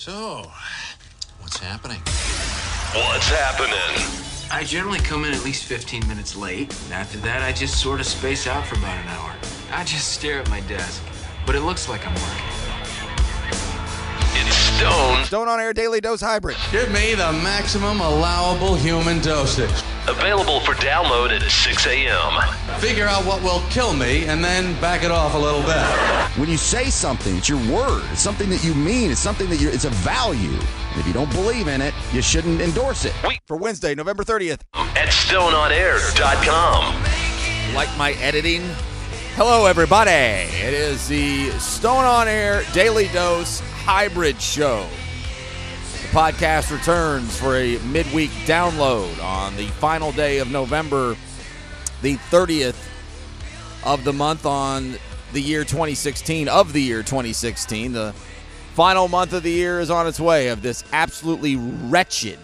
So, what's happening? What's happening? I generally come in at least 15 minutes late, and after that, I just sort of space out for about an hour. I just stare at my desk, but it looks like I'm working. It's Stone, Stone on Air Daily Dose Hybrid. Give me the maximum allowable human dosage. Available for download at 6 a.m. Figure out what will kill me and then back it off a little bit. When you say something, it's your word. It's something that you mean. It's something that you it's a value. And if you don't believe in it, you shouldn't endorse it. We- For Wednesday, November 30th. At stoneonair.com. Like my editing? Hello, everybody. It is the Stone on Air Daily Dose Hybrid Show. Podcast returns for a midweek download on the final day of November, the 30th of the month on the year 2016, of the year 2016. The final month of the year is on its way of this absolutely wretched,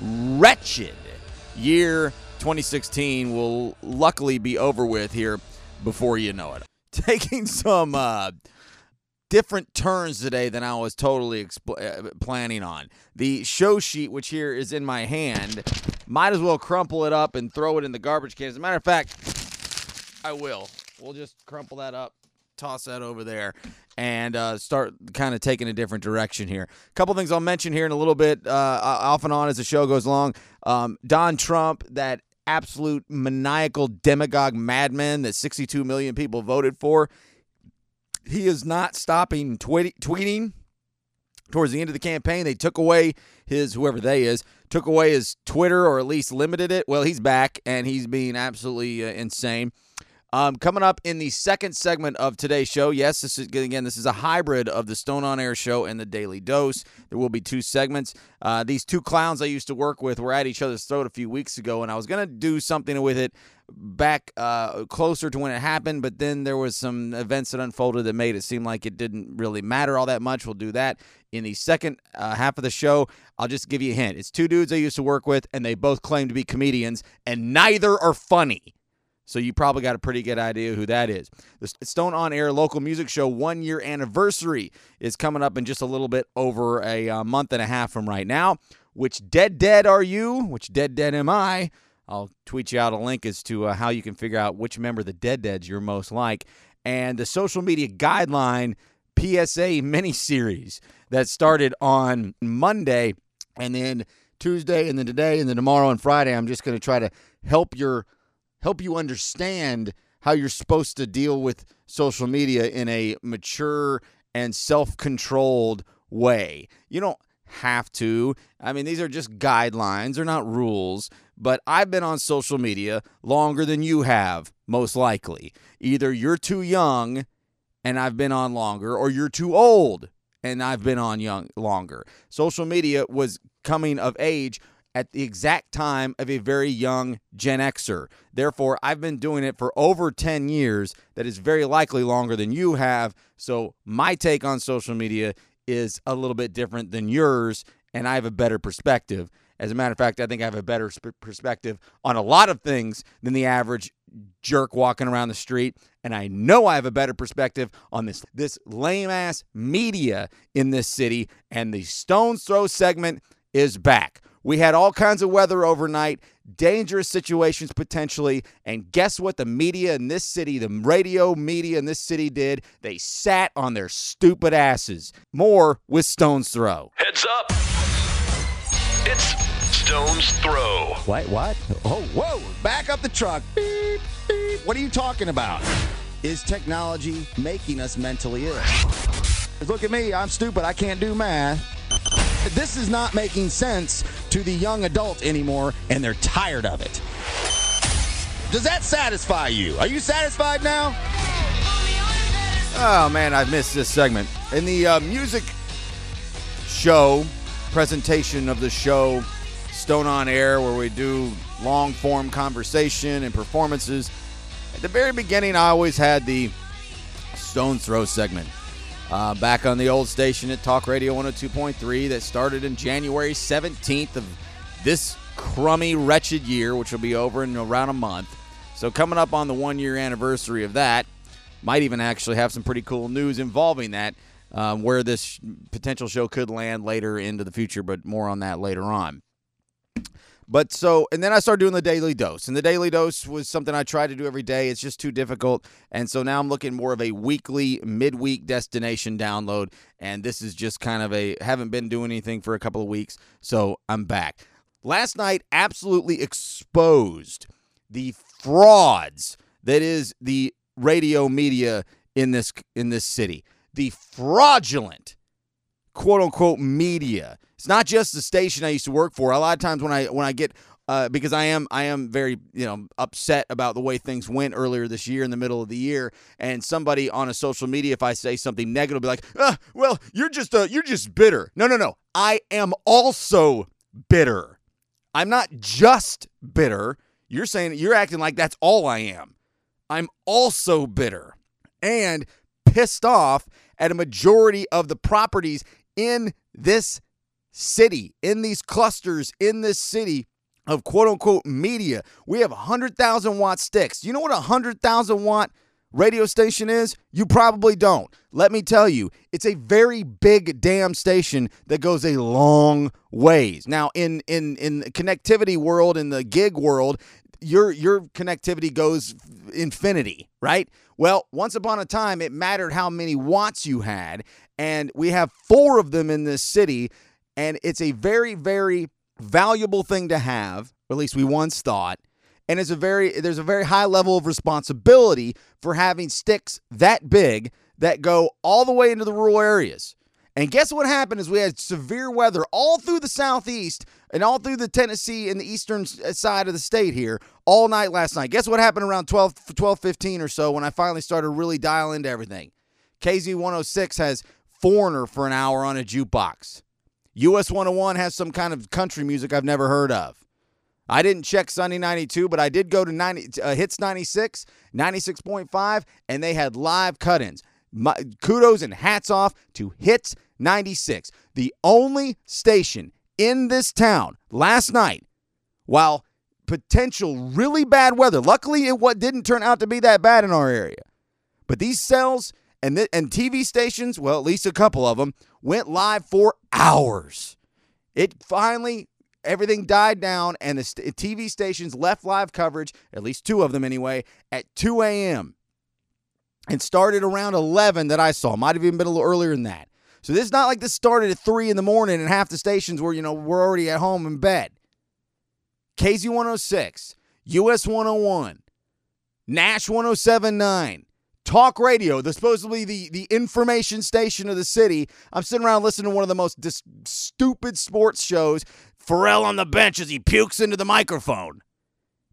wretched year 2016 will luckily be over with here before you know it. Taking some uh, different turns today than I was totally uh, planning on. The show sheet, which here is in my hand, might as well crumple it up and throw it in the garbage can. As a matter of fact, I will. We'll just crumple that up, toss that over there, and uh, start kind of taking a different direction here. A couple things I'll mention here in a little bit, uh, off and on as the show goes along. Um, Don Trump, that absolute maniacal demagogue madman that 62 million people voted for, he is not stopping tweet- tweeting. Towards the end of the campaign, they took away his whoever they is took away his Twitter or at least limited it. Well, he's back and he's being absolutely uh, insane. Um, coming up in the second segment of today's show, yes, this is again this is a hybrid of the Stone on Air show and the Daily Dose. There will be two segments. Uh, these two clowns I used to work with were at each other's throat a few weeks ago, and I was gonna do something with it back uh, closer to when it happened, but then there was some events that unfolded that made it seem like it didn't really matter all that much. We'll do that in the second uh, half of the show. I'll just give you a hint. It's two dudes I used to work with, and they both claim to be comedians, and neither are funny. So you probably got a pretty good idea who that is. The Stone on Air local music show one year anniversary is coming up in just a little bit over a uh, month and a half from right now. Which dead dead are you? Which dead dead am I? I'll tweet you out a link as to uh, how you can figure out which member of the dead deads you're most like. And the social media guideline PSA mini series that started on Monday and then Tuesday and then today and then tomorrow and Friday. I'm just going to try to help your help you understand how you're supposed to deal with social media in a mature and self-controlled way. You don't have to. I mean, these are just guidelines, they're not rules, but I've been on social media longer than you have, most likely. Either you're too young and I've been on longer or you're too old and I've been on young longer. Social media was coming of age at the exact time of a very young Gen Xer. Therefore, I've been doing it for over 10 years. That is very likely longer than you have. So, my take on social media is a little bit different than yours, and I have a better perspective. As a matter of fact, I think I have a better sp- perspective on a lot of things than the average jerk walking around the street. And I know I have a better perspective on this this lame ass media in this city. And the Stones Throw segment is back. We had all kinds of weather overnight, dangerous situations potentially. And guess what the media in this city, the radio media in this city did? They sat on their stupid asses. More with Stones Throw. Heads up. It's Stone's Throw. What? What? Oh, whoa! Back up the truck. Beep, beep. What are you talking about? Is technology making us mentally ill? Look at me. I'm stupid. I can't do math. This is not making sense to the young adult anymore, and they're tired of it. Does that satisfy you? Are you satisfied now? Oh man, I've missed this segment. In the uh, music show presentation of the show, Stone on Air, where we do long form conversation and performances. At the very beginning, I always had the Stone Throw segment. Uh, back on the old station at Talk Radio 102.3 that started in January 17th of this crummy, wretched year, which will be over in around a month. So, coming up on the one year anniversary of that, might even actually have some pretty cool news involving that. um, where this potential show could land later into the future, but more on that later on. But so, and then I started doing the daily dose, and the daily dose was something I tried to do every day. It's just too difficult, and so now I'm looking more of a weekly, midweek destination download. And this is just kind of a haven't been doing anything for a couple of weeks, so I'm back. Last night, absolutely exposed the frauds that is the radio media in this in this city. The fraudulent quote unquote media. It's not just the station I used to work for. A lot of times when I when I get uh, because I am I am very you know upset about the way things went earlier this year in the middle of the year, and somebody on a social media, if I say something negative, be like, uh, "Well, you're just uh, you're just bitter." No, no, no. I am also bitter. I'm not just bitter. You're saying you're acting like that's all I am. I'm also bitter and pissed off at a majority of the properties in this city, in these clusters in this city of quote unquote media. We have 100,000 watt sticks. You know what a 100,000 watt radio station is? You probably don't. Let me tell you, it's a very big damn station that goes a long ways. Now, in in in the connectivity world, in the gig world, your your connectivity goes infinity, right? Well, once upon a time, it mattered how many watts you had, and we have four of them in this city, and it's a very very valuable thing to have. Or at least we once thought. And it's a very there's a very high level of responsibility for having sticks that big that go all the way into the rural areas. And guess what happened is we had severe weather all through the southeast and all through the Tennessee and the eastern uh, side of the state here all night last night. Guess what happened around 12 12 15 or so when I finally started really dial into everything. KZ 106 has Foreigner for an hour on a jukebox. US 101 has some kind of country music I've never heard of. I didn't check Sunny 92, but I did go to 90, uh, Hits 96, 96.5, and they had live cut ins. Kudos and hats off to Hits 96, the only station in this town last night, while potential really bad weather, luckily it what didn't turn out to be that bad in our area. But these cells and, th- and TV stations, well, at least a couple of them, went live for hours. It finally everything died down, and the st- TV stations left live coverage, at least two of them anyway, at 2 a.m. and started around 11 that I saw. Might have even been a little earlier than that. So this is not like this started at 3 in the morning and half the stations were, you know, we're already at home in bed. KZ 106, US 101, Nash 1079, Talk Radio, the supposedly the, the information station of the city. I'm sitting around listening to one of the most dis- stupid sports shows. Pharrell on the bench as he pukes into the microphone.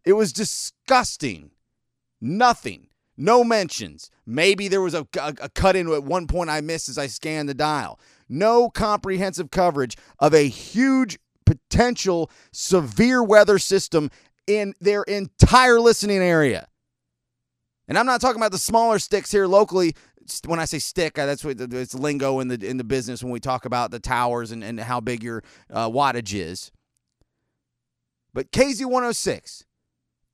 It was disgusting. Nothing. No mentions. Maybe there was a, a, a cut in at one point I missed as I scanned the dial. No comprehensive coverage of a huge potential severe weather system in their entire listening area. And I'm not talking about the smaller sticks here locally. When I say stick, uh, that's what it's lingo in the in the business when we talk about the towers and, and how big your uh, wattage is. But KZ 106,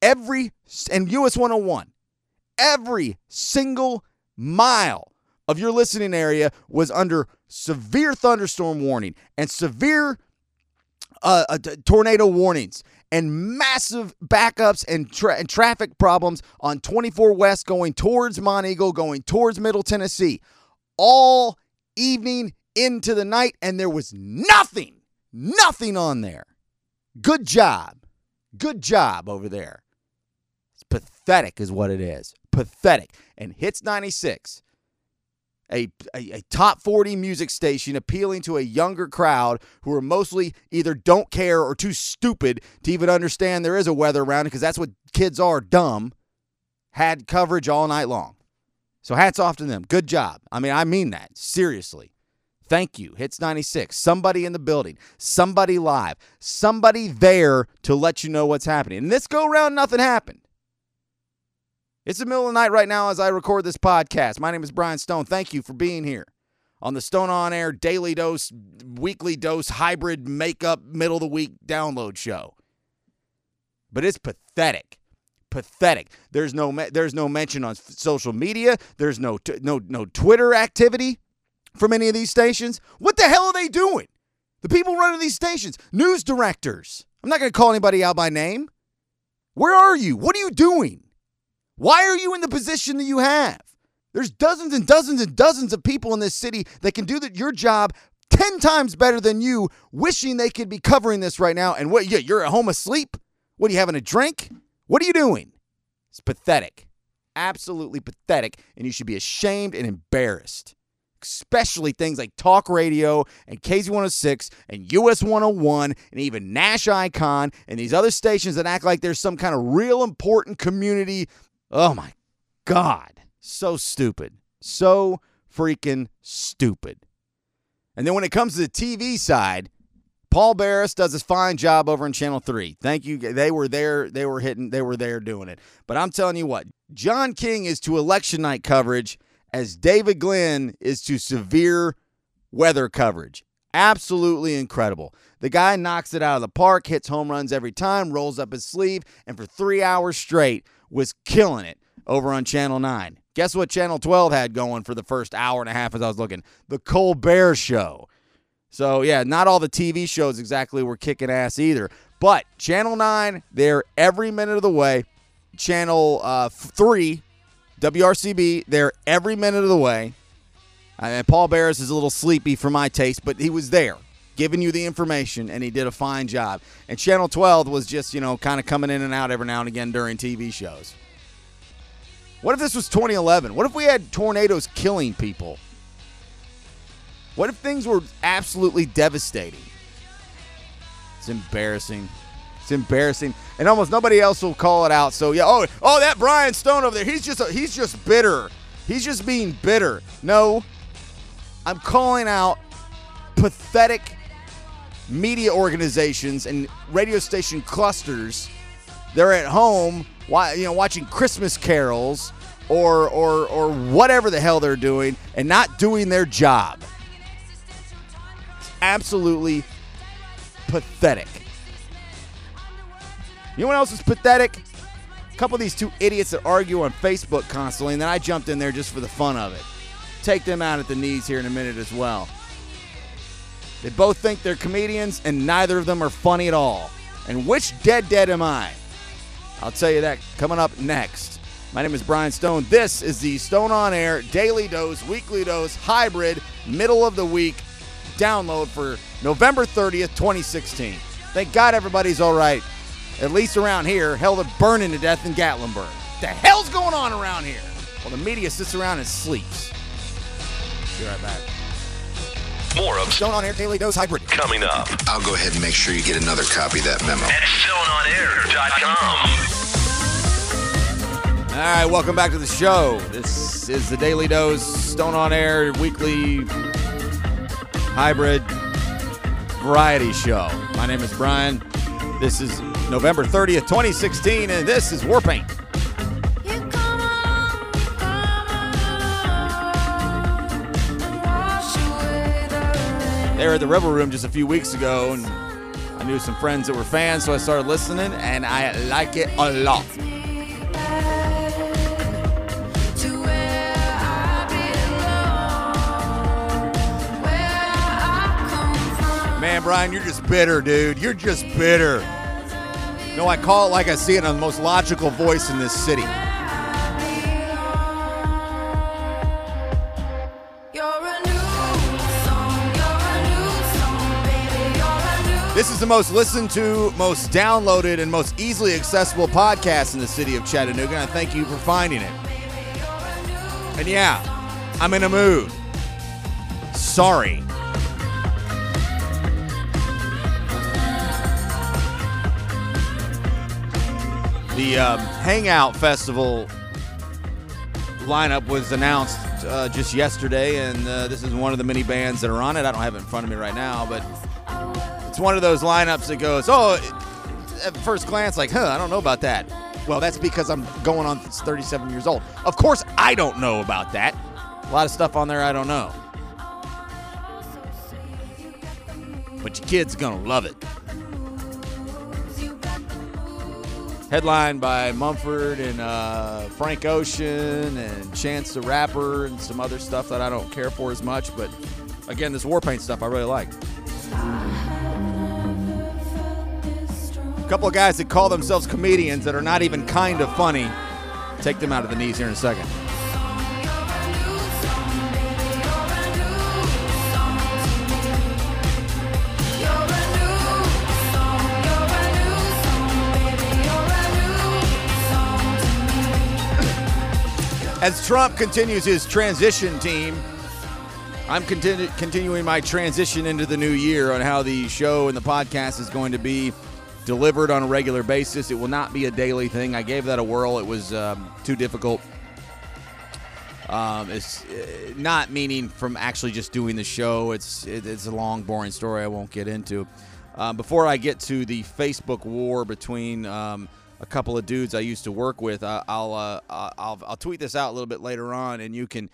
every and US 101, every single mile of your listening area was under severe thunderstorm warning and severe uh, uh, tornado warnings and massive backups and, tra- and traffic problems on 24 West going towards Monteagle, going towards Middle Tennessee, all evening into the night, and there was nothing, nothing on there. Good job. Good job over there. It's pathetic, is what it is. Pathetic. And Hits 96 a, a, a, top 40 music station appealing to a younger crowd who are mostly either don't care or too stupid to even understand there is a weather around because that's what kids are dumb, had coverage all night long. So hats off to them. Good job. I mean, I mean that. Seriously. Thank you. Hits 96. Somebody in the building, somebody live, somebody there to let you know what's happening. And this go round, nothing happened. It's the middle of the night right now as I record this podcast. My name is Brian Stone. Thank you for being here on the Stone On Air Daily Dose, Weekly Dose Hybrid Makeup Middle of the Week download show. But it's pathetic. Pathetic. There's no there's no mention on social media. There's no no no Twitter activity. from any of these stations? What the hell are they doing? The people running these stations, news directors. I'm not going to call anybody out by name. Where are you? What are you doing? Why are you in the position that you have? There's dozens and dozens and dozens of people in this city that can do the, your job 10 times better than you, wishing they could be covering this right now. And what, yeah, you're at home asleep? What are you having a drink? What are you doing? It's pathetic. Absolutely pathetic. And you should be ashamed and embarrassed. Especially things like talk radio and KZ106 and US 101 and even Nash Icon and these other stations that act like there's some kind of real important community. Oh my God. So stupid. So freaking stupid. And then when it comes to the TV side, Paul Barys does a fine job over in Channel 3. Thank you. They were there. They were hitting. They were there doing it. But I'm telling you what, John King is to election night coverage as David Glenn is to severe weather coverage. Absolutely incredible. The guy knocks it out of the park, hits home runs every time, rolls up his sleeve, and for three hours straight was killing it over on Channel 9. Guess what Channel 12 had going for the first hour and a half as I was looking? The Colbert Show. So, yeah, not all the TV shows exactly were kicking ass either. But Channel 9, they're every minute of the way. Channel uh, 3, WRCB, they're every minute of the way. And Paul Barys is a little sleepy for my taste, but he was there giving you the information, and he did a fine job. And Channel 12 was just, you know, kind of coming in and out every now and again during TV shows. What if this was 2011? What if we had tornadoes killing people? What if things were absolutely devastating? It's embarrassing. It's embarrassing, and almost nobody else will call it out. So yeah, oh, oh, that Brian Stone over there, he's just a, he's just bitter. He's just being bitter. No, I'm calling out pathetic media organizations and radio station clusters. They're at home, you know, watching Christmas carols or or or whatever the hell they're doing and not doing their job. It's absolutely pathetic. You know what else is pathetic? A couple of these two idiots that argue on Facebook constantly, and then I jumped in there just for the fun of it. Take them out at the knees here in a minute as well. They both think they're comedians, and neither of them are funny at all. And which dead dead am I? I'll tell you that coming up next. My name is Brian Stone. This is the Stone on Air Daily Dose, Weekly Dose, Hybrid, Middle of the Week download for November 30th, 2016. Thank God everybody's all right at least around here, hell, they're burning to death in Gatlinburg. What The hell's going on around here? Well, the media sits around and sleeps. Be right back. More of Stone on Air Daily Dose Hybrid. coming up I'll go ahead and make sure you get another copy of that memo. at stoneonair.com. All right, welcome back to the show. This is the Daily Dose Stone on Air weekly hybrid variety show. My name is Brian. This is November 30th, 2016, and this is Warpaint. They at the Rebel Room just a few weeks ago, and I knew some friends that were fans, so I started listening, and I like it a lot. Man, Brian, you're just bitter, dude. You're just bitter. No, I call it like I see it on the most logical voice in this city. Is the most listened to, most downloaded, and most easily accessible podcast in the city of Chattanooga, and I thank you for finding it. And yeah, I'm in a mood. Sorry. The um, Hangout Festival lineup was announced uh, just yesterday, and uh, this is one of the many bands that are on it. I don't have it in front of me right now, but it's one of those lineups that goes, oh, at first glance, like, huh, I don't know about that. Well, that's because I'm going on 37 years old. Of course, I don't know about that. A lot of stuff on there I don't know. But your kids going to love it. headlined by Mumford and uh, Frank Ocean and Chance the Rapper and some other stuff that I don't care for as much. But again, this war paint stuff I really like. A couple of guys that call themselves comedians that are not even kind of funny. Take them out of the knees here in a second. As Trump continues his transition team, I'm continu- continuing my transition into the new year on how the show and the podcast is going to be delivered on a regular basis. It will not be a daily thing. I gave that a whirl. It was um, too difficult. Um, it's uh, not meaning from actually just doing the show. It's it, it's a long, boring story. I won't get into. Uh, before I get to the Facebook war between um, a couple of dudes I used to work with, I, I'll, uh, I'll I'll tweet this out a little bit later on, and you can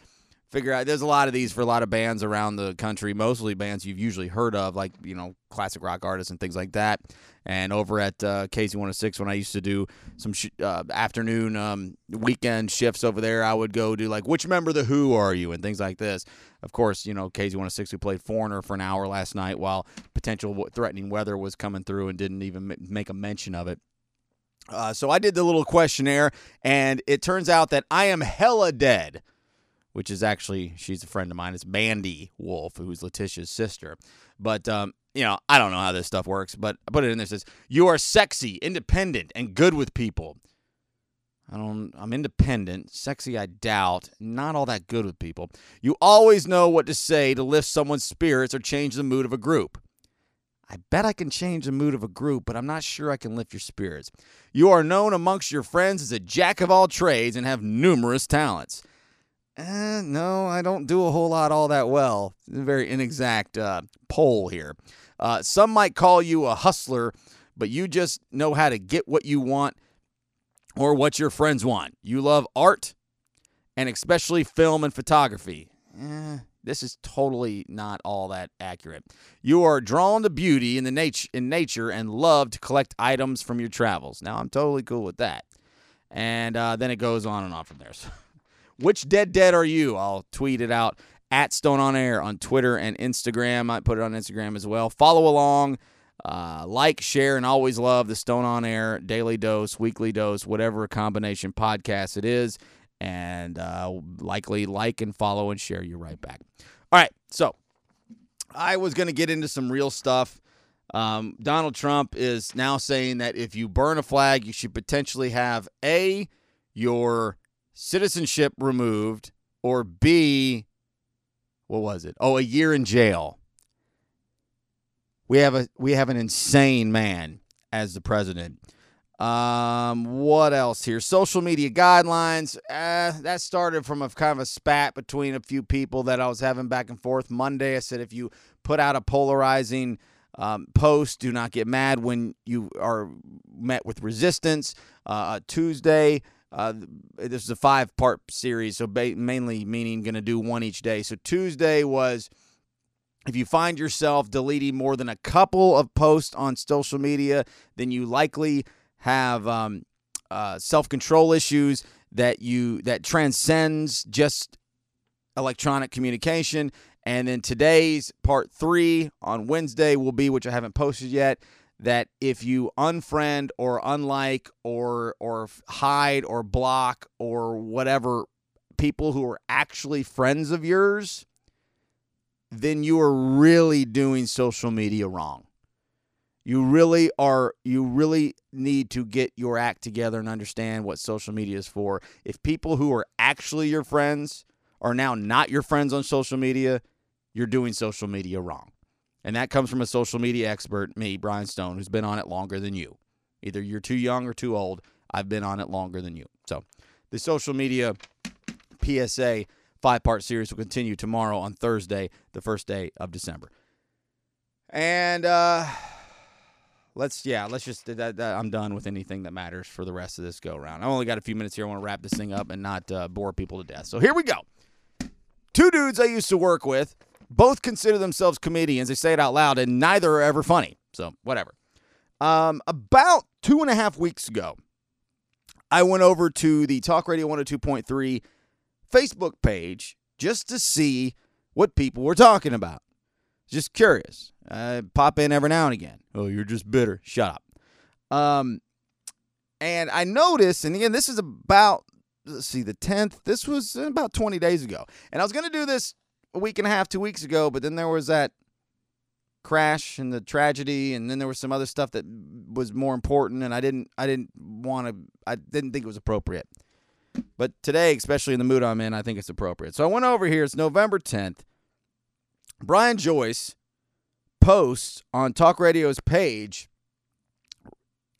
figure out. There's a lot of these for a lot of bands around the country, mostly bands you've usually heard of, like you know classic rock artists and things like that. And over at uh, KZ106, when I used to do some sh- uh, afternoon um, weekend shifts over there, I would go do like, which member of the Who are you, and things like this. Of course, you know KZ106 who played Foreigner for an hour last night while potential threatening weather was coming through and didn't even make a mention of it. Uh, so I did the little questionnaire, and it turns out that I am hella dead which is actually she's a friend of mine. It's Mandy Wolf, who's Letitia's sister. But um, you know, I don't know how this stuff works, but I put it in there. It says you are sexy, independent, and good with people. I don't. I'm independent, sexy. I doubt. Not all that good with people. You always know what to say to lift someone's spirits or change the mood of a group. I bet I can change the mood of a group, but I'm not sure I can lift your spirits. You are known amongst your friends as a jack of all trades and have numerous talents. Eh, no, I don't do a whole lot all that well. Very inexact uh, poll here. Uh, some might call you a hustler, but you just know how to get what you want or what your friends want. You love art and especially film and photography. Eh, this is totally not all that accurate. You are drawn to beauty in the nat- in nature and love to collect items from your travels. Now, I'm totally cool with that. And uh, then it goes on and on from there. So which dead dead are you? I'll tweet it out at Stone on Air on Twitter and Instagram. I put it on Instagram as well. Follow along, uh, like, share, and always love the Stone on Air daily dose, weekly dose, whatever combination podcast it is. And uh, likely like and follow and share you right back. All right, so I was going to get into some real stuff. Um, Donald Trump is now saying that if you burn a flag, you should potentially have A, your citizenship removed, or B, what was it? Oh, a year in jail. We have a we have an insane man as the president. Um, what else here? Social media guidelines. Uh, that started from a kind of a spat between a few people that I was having back and forth. Monday, I said if you put out a polarizing um, post, do not get mad when you are met with resistance. Uh, Tuesday, uh, this is a five part series, so ba- mainly meaning going to do one each day. So Tuesday was if you find yourself deleting more than a couple of posts on social media, then you likely have um, uh, self control issues that you that transcends just electronic communication. And then today's part three on Wednesday will be, which I haven't posted yet, that if you unfriend or unlike or or hide or block or whatever people who are actually friends of yours then you are really doing social media wrong. You really are you really need to get your act together and understand what social media is for. If people who are actually your friends are now not your friends on social media you're doing social media wrong and that comes from a social media expert, me, Brian Stone, who's been on it longer than you. Either you're too young or too old. I've been on it longer than you. So the social media PSA five part series will continue tomorrow on Thursday, the first day of December. And uh let's yeah, let's just that, that, I'm done with anything that matters for the rest of this go round. I only got a few minutes here. I want to wrap this thing up and not uh, bore people to death. So here we go. Two dudes I used to work with both consider themselves comedians. They say it out loud, and neither are ever funny. So, whatever. Um, about two and a half weeks ago, I went over to the Talk Radio 102.3 Facebook page just to see what people were talking about. Just curious. I pop in every now and again. Oh, you're just bitter. Shut up. Um, and I noticed, and again, this is about let's see, the 10th. This was about 20 days ago, and I was going to do this a week and a half, two weeks ago, but then there was that crash and the tragedy, and then there was some other stuff that was more important, and I didn't, I didn't want to, I didn't think it was appropriate. But today, especially in the mood I'm in, I think it's appropriate. So I went over here. It's November 10th. Brian Joyce posts on Talk Radio's page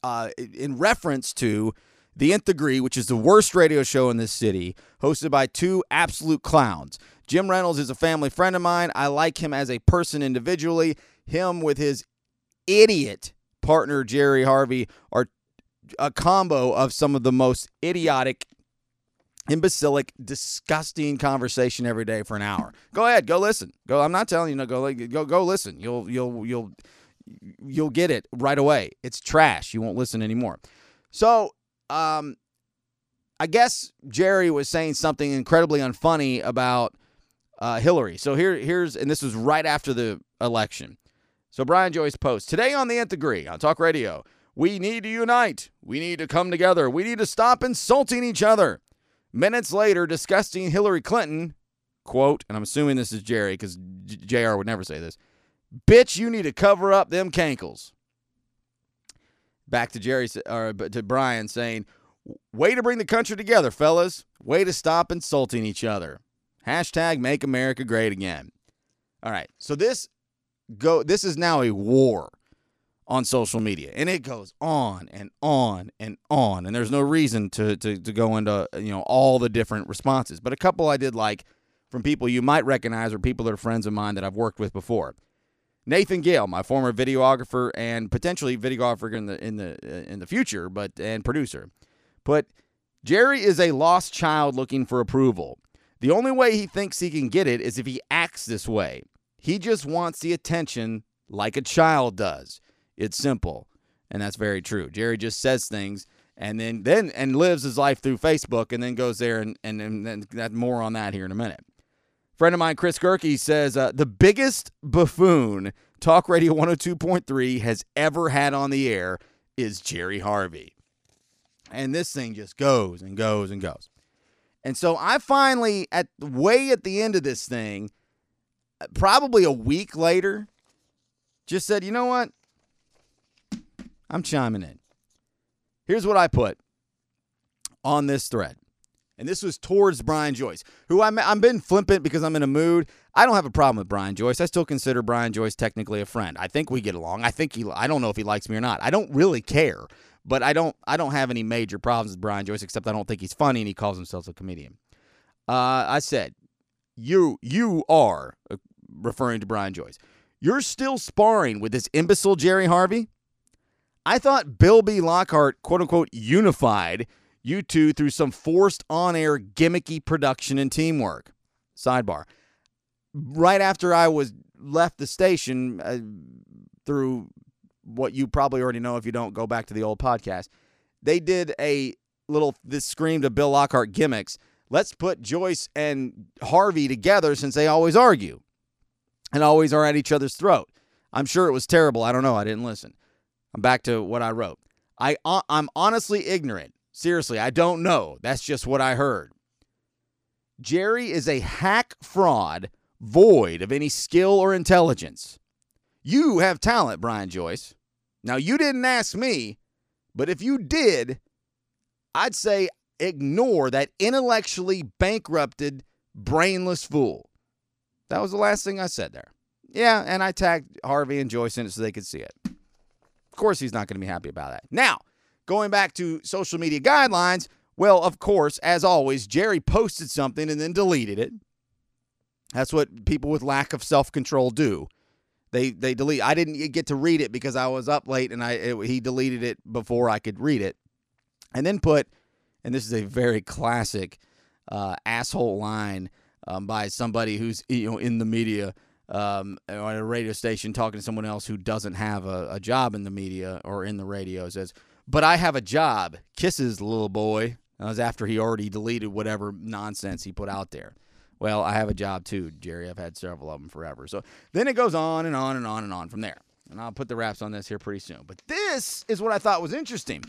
uh, in reference to the Nth Degree, which is the worst radio show in this city, hosted by two absolute clowns. Jim Reynolds is a family friend of mine. I like him as a person individually. Him with his idiot partner, Jerry Harvey, are a combo of some of the most idiotic imbecilic, disgusting conversation every day for an hour. Go ahead, go listen. Go. I'm not telling you no. Go go go listen. You'll you'll you'll you'll get it right away. It's trash. You won't listen anymore. So, um, I guess Jerry was saying something incredibly unfunny about uh, Hillary. So here here's and this was right after the election. So Brian Joyce posts today on the Nth Degree on Talk Radio. We need to unite. We need to come together. We need to stop insulting each other. Minutes later, discussing Hillary Clinton, quote, and I'm assuming this is Jerry because JR would never say this Bitch, you need to cover up them cankles. Back to Jerry or to Brian saying, Way to bring the country together, fellas. Way to stop insulting each other. Hashtag make America great again. All right. So this go this is now a war on social media and it goes on and on and on and there's no reason to, to, to go into you know all the different responses but a couple i did like from people you might recognize or people that are friends of mine that i've worked with before nathan gale my former videographer and potentially videographer in the in the uh, in the future but and producer but jerry is a lost child looking for approval the only way he thinks he can get it is if he acts this way he just wants the attention like a child does it's simple. And that's very true. Jerry just says things and then then and lives his life through Facebook and then goes there and and, and, and that more on that here in a minute. Friend of mine, Chris Gerke, says uh, the biggest buffoon Talk Radio 102.3 has ever had on the air is Jerry Harvey. And this thing just goes and goes and goes. And so I finally, at way at the end of this thing, uh, probably a week later, just said, you know what? I'm chiming in. Here's what I put on this thread. And this was towards Brian Joyce, who I'm, I'm been flippant because I'm in a mood. I don't have a problem with Brian Joyce. I still consider Brian Joyce technically a friend. I think we get along. I think he. I don't know if he likes me or not. I don't really care, but I don't. I don't have any major problems with Brian Joyce except I don't think he's funny and he calls himself a comedian. Uh, I said, you you are uh, referring to Brian Joyce. You're still sparring with this imbecile Jerry Harvey. I thought Bill B. Lockhart, quote unquote, unified you two through some forced on air gimmicky production and teamwork. Sidebar. Right after I was left the station uh, through what you probably already know if you don't go back to the old podcast, they did a little this scream to Bill Lockhart gimmicks. Let's put Joyce and Harvey together since they always argue and always are at each other's throat. I'm sure it was terrible. I don't know. I didn't listen. I'm back to what I wrote. I uh, I'm honestly ignorant. Seriously, I don't know. That's just what I heard. Jerry is a hack fraud void of any skill or intelligence. You have talent, Brian Joyce. Now, you didn't ask me, but if you did, I'd say ignore that intellectually bankrupted, brainless fool. That was the last thing I said there. Yeah, and I tagged Harvey and Joyce in it so they could see it. Of course, he's not going to be happy about that. Now, going back to social media guidelines, well, of course, as always, Jerry posted something and then deleted it. That's what people with lack of self control do. They they delete. I didn't get to read it because I was up late and I it, he deleted it before I could read it, and then put, and this is a very classic uh, asshole line um, by somebody who's you know in the media. um, on a radio station talking to someone else who doesn't have a, a job in the media or in the radio says, "But I have a job." Kisses little boy. That was after he already deleted whatever nonsense he put out there. Well, I have a job too, Jerry. I've had several of them forever. So then it goes on and on and on and on from there. And I'll put the wraps on this here pretty soon. But this is what I thought was interesting.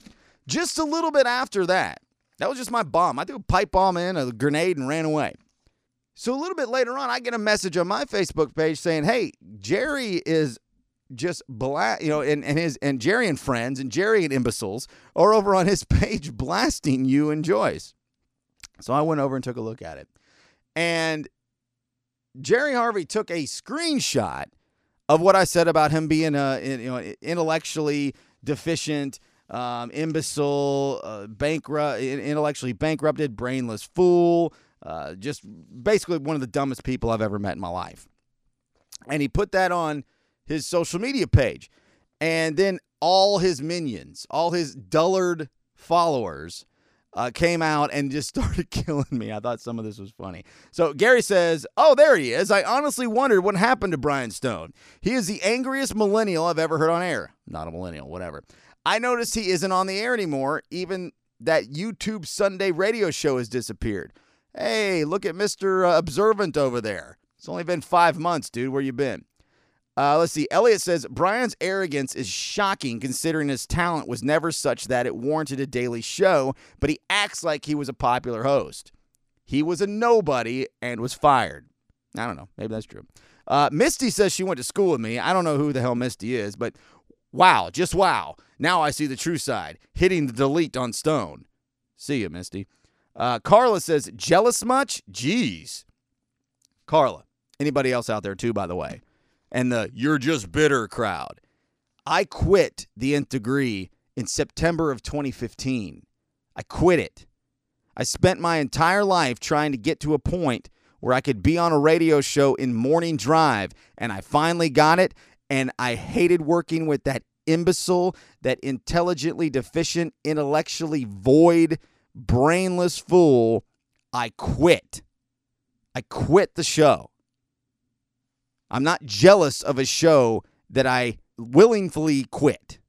Just a little bit after that, that was just my bomb. I threw a pipe bomb in, a grenade, and ran away. So a little bit later on, I get a message on my Facebook page saying, "Hey, Jerry is just bla you know, and, and his and Jerry and friends and Jerry and imbeciles are over on his page blasting you and Joyce." So I went over and took a look at it, and Jerry Harvey took a screenshot of what I said about him being a you know intellectually deficient, um, imbecile, uh, bankrupt, intellectually bankrupted, brainless fool uh, just basically one of the dumbest people I've ever met in my life. And he put that on his social media page. And then all his minions, all his dullard followers, uh, came out and just started killing me. I thought some of this was funny. So Gary says, Oh, there he is. I honestly wondered what happened to Brian Stone. He is the angriest millennial I've ever heard on air. Not a millennial, whatever. I noticed he isn't on the air anymore. Even that YouTube Sunday radio show has disappeared. Hey, look at Mr. Uh, Observant over there. It's only been five months, dude. Where you been? Uh, let's see. Elliot says Brian's arrogance is shocking considering his talent was never such that it warranted a daily show, but he acts like he was a popular host. He was a nobody and was fired. I don't know. Maybe that's true. Uh, Misty says she went to school with me. I don't know who the hell Misty is, but wow, just wow. Now I see the true side. Hitting the delete on Stone. See you, Misty. Uh, Carla says, jealous much? Jeez. Carla, anybody else out there too, by the way, and the you're just bitter crowd. I quit the nth degree in September of 2015. I quit it. I spent my entire life trying to get to a point where I could be on a radio show in morning drive, and I finally got it. And I hated working with that imbecile, that intelligently deficient, intellectually void brainless fool, I quit. I quit the show. I'm not jealous of a show that I willingly quit.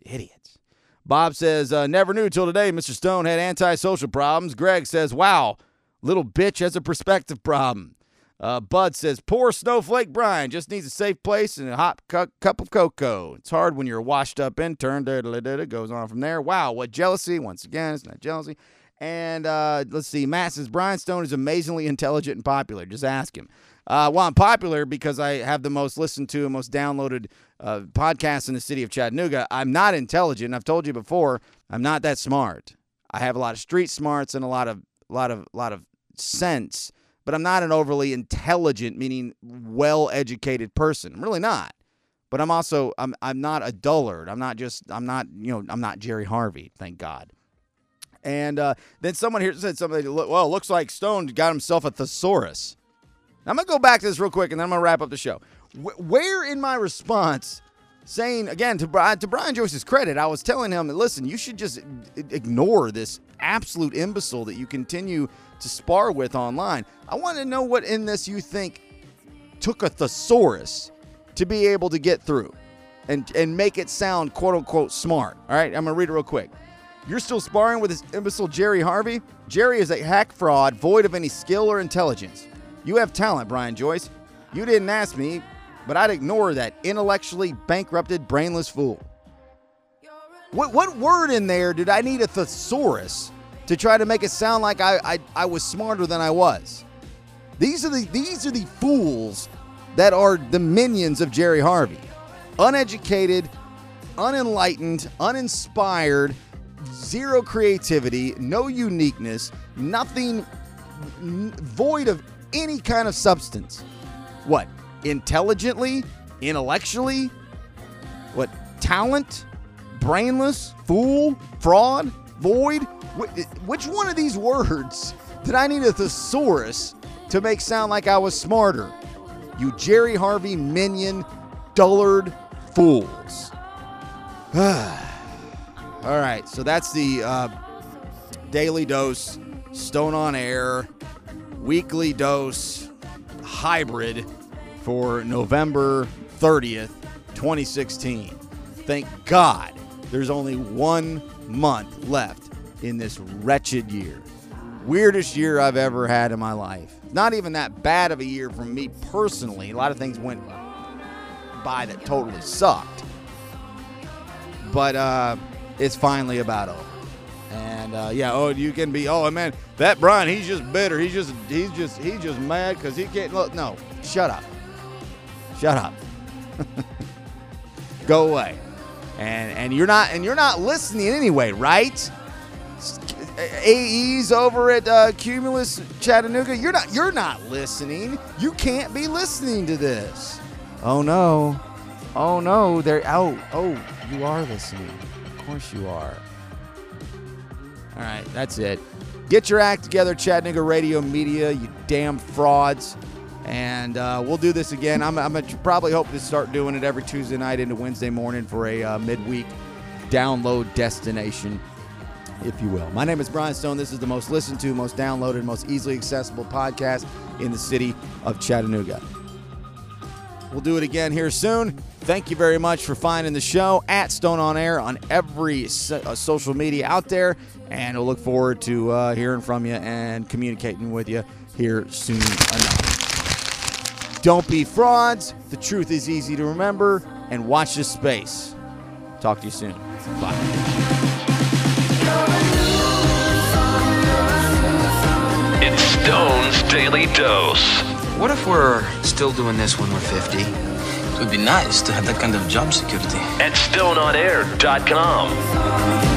Idiots. Bob says, uh, never knew till today Mr. Stone had antisocial problems. Greg says, wow, little bitch has a perspective problem. Uh, Bud says, poor snowflake Brian just needs a safe place and a hot cu- cup of cocoa. It's hard when you're a washed up intern. It goes on from there. Wow, what jealousy. Once again, it's not jealousy. And uh, let's see, Matt says, Brian Stone is amazingly intelligent and popular. Just ask him. Uh, well, I'm popular because I have the most listened to and most downloaded uh, podcast in the city of Chattanooga. I'm not intelligent. I've told you before, I'm not that smart. I have a lot of street smarts and a lot of, lot of, lot of sense but I'm not an overly intelligent, meaning well educated person. I'm really not. But I'm also I'm I'm not a dullard. I'm not just I'm not you know I'm not Jerry Harvey. Thank God. And uh, then someone here said something. Well, looks like Stone got himself a thesaurus. I'm gonna go back to this real quick, and then I'm gonna wrap up the show. Where in my response, saying again to Brian, to Brian Joyce's credit, I was telling him, listen, you should just ignore this absolute imbecile that you continue to spar with online. I want to know what in this you think took a thesaurus to be able to get through and, and make it sound quote unquote smart. All right, I'm going to read it real quick. You're still sparring with this imbecile Jerry Harvey? Jerry is a hack fraud void of any skill or intelligence. You have talent, Brian Joyce. You didn't ask me, but I'd ignore that intellectually bankrupted, brainless fool. What, what word in there did I need a thesaurus to try to make it sound like I, I, I was smarter than I was. These are the these are the fools that are the minions of Jerry Harvey. Uneducated, unenlightened, uninspired, zero creativity, no uniqueness, nothing void of any kind of substance. What? Intelligently, intellectually, what? Talent, brainless, fool, fraud, void, which one of these words did I need a thesaurus to make sound like I was smarter? You Jerry Harvey minion, dullard fools. All right, so that's the uh, daily dose, Stone on Air, weekly dose, hybrid for November 30th, 2016. Thank God there's only one month left in this wretched year. Weirdest year I've ever had in my life. Not even that bad of a year for me personally. A lot of things went by that totally sucked. But uh, it's finally about over. And uh, yeah, oh, you can be, oh man, that Brian, he's just bitter. He's just, he's just, he's just mad because he can't look. No, shut up, shut up, go away. And and you're not, and you're not listening anyway, right? AEs over at uh, Cumulus Chattanooga, you're not, you're not listening. You can't be listening to this. Oh no, oh no, they're out. Oh, you are listening. Of course you are. All right, that's it. Get your act together, Chattanooga Radio Media, you damn frauds. And uh, we'll do this again. I'm, I'm to probably hope to start doing it every Tuesday night into Wednesday morning for a uh, midweek download destination, if you will. My name is Brian Stone. This is the most listened to, most downloaded, most easily accessible podcast in the city of Chattanooga. We'll do it again here soon. Thank you very much for finding the show at Stone on Air on every so- uh, social media out there. And we'll look forward to uh, hearing from you and communicating with you here soon enough. Don't be frauds. The truth is easy to remember. And watch this space. Talk to you soon. Bye. It's Stone's Daily Dose. What if we're still doing this when we're 50? It would be nice to have that kind of job security. At StoneOnAir.com.